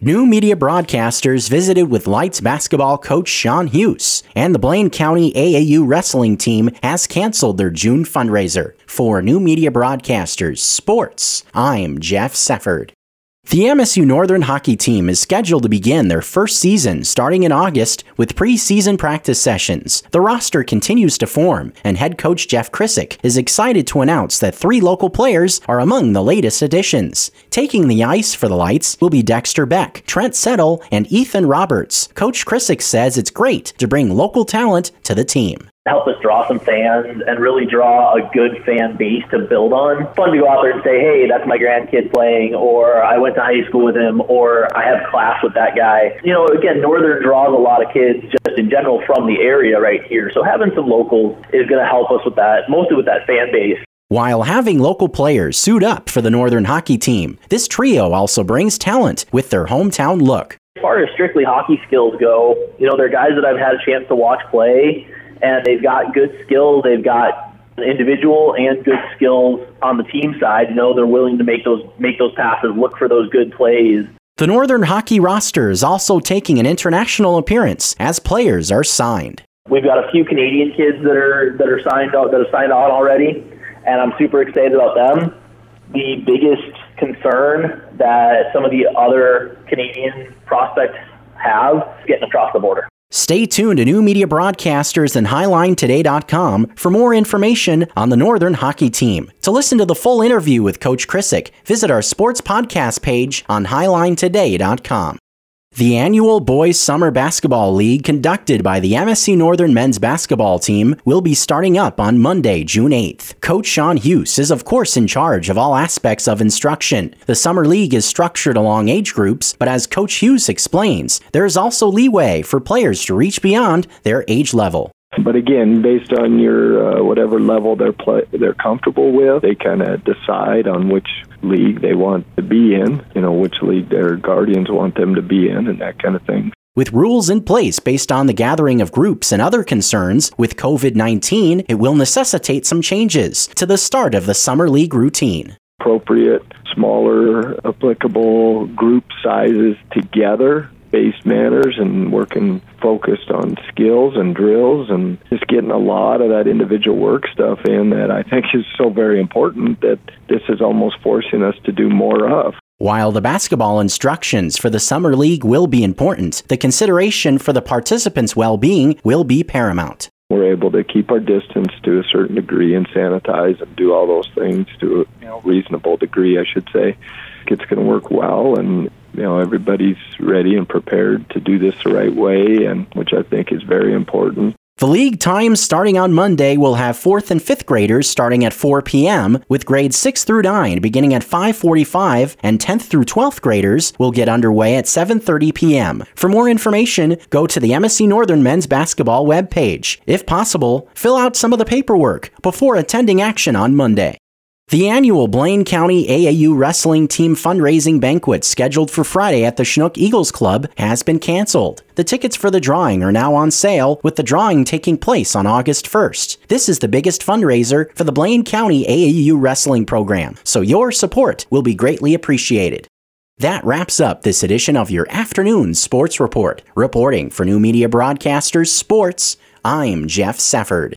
New media broadcasters visited with Lights basketball coach Sean Hughes, and the Blaine County AAU wrestling team has canceled their June fundraiser. For New Media Broadcasters Sports, I'm Jeff Sefford. The MSU Northern hockey team is scheduled to begin their first season starting in August with preseason practice sessions. The roster continues to form, and head coach Jeff Krissick is excited to announce that three local players are among the latest additions. Taking the ice for the Lights will be Dexter Beck, Trent Settle, and Ethan Roberts. Coach Krissick says it's great to bring local talent to the team help us draw some fans and really draw a good fan base to build on. Fun to go out there and say, hey, that's my grandkid playing, or I went to high school with him, or I have class with that guy. You know, again, Northern draws a lot of kids just in general from the area right here. So having some locals is going to help us with that, mostly with that fan base. While having local players suit up for the Northern hockey team, this trio also brings talent with their hometown look. As far as strictly hockey skills go, you know, they're guys that I've had a chance to watch play and they've got good skills. They've got individual and good skills on the team side. You know, they're willing to make those make those passes, look for those good plays. The Northern hockey roster is also taking an international appearance as players are signed. We've got a few Canadian kids that are that are signed out that are signed on already, and I'm super excited about them. The biggest concern that some of the other Canadian prospects have is getting across the border. Stay tuned to New Media Broadcasters and HiLineToday.com for more information on the Northern hockey team. To listen to the full interview with Coach Krissick, visit our sports podcast page on HiLineToday.com. The annual Boys Summer Basketball League conducted by the MSC Northern men's basketball team will be starting up on Monday, June 8th. Coach Sean Hughes is, of course, in charge of all aspects of instruction. The Summer League is structured along age groups, but as Coach Hughes explains, there is also leeway for players to reach beyond their age level. But again, based on your uh, whatever level they're play, they're comfortable with, they kind of decide on which league they want to be in. You know, which league their guardians want them to be in, and that kind of thing. With rules in place based on the gathering of groups and other concerns with COVID 19, it will necessitate some changes to the start of the Summer League routine. Appropriate, smaller, applicable group sizes together based manners and working focused on skills and drills and just getting a lot of that individual work stuff in that I think is so very important that this is almost forcing us to do more of. While the basketball instructions for the Summer League will be important, the consideration for the participants' well being will be paramount. We're able to keep our distance to a certain degree and sanitize and do all those things to a you know, reasonable degree, I should say. It's going to work well, and you know everybody's ready and prepared to do this the right way, and which I think is very important. The league times starting on Monday will have 4th and 5th graders starting at 4 p.m., with grades 6 through 9 beginning at 5:45 and 10th through 12th graders will get underway at 7:30 p.m. For more information, go to the MSC Northern men's basketball webpage. If possible, fill out some of the paperwork before attending action on Monday. The annual Blaine County AAU Wrestling Team fundraising banquet scheduled for Friday at the Chinook Eagles Club has been canceled. The tickets for the drawing are now on sale, with the drawing taking place on August 1st. This is the biggest fundraiser for the Blaine County AAU Wrestling program, so your support will be greatly appreciated. That wraps up this edition of your afternoon sports report. Reporting for New Media Broadcasters Sports, I'm Jeff Sefford.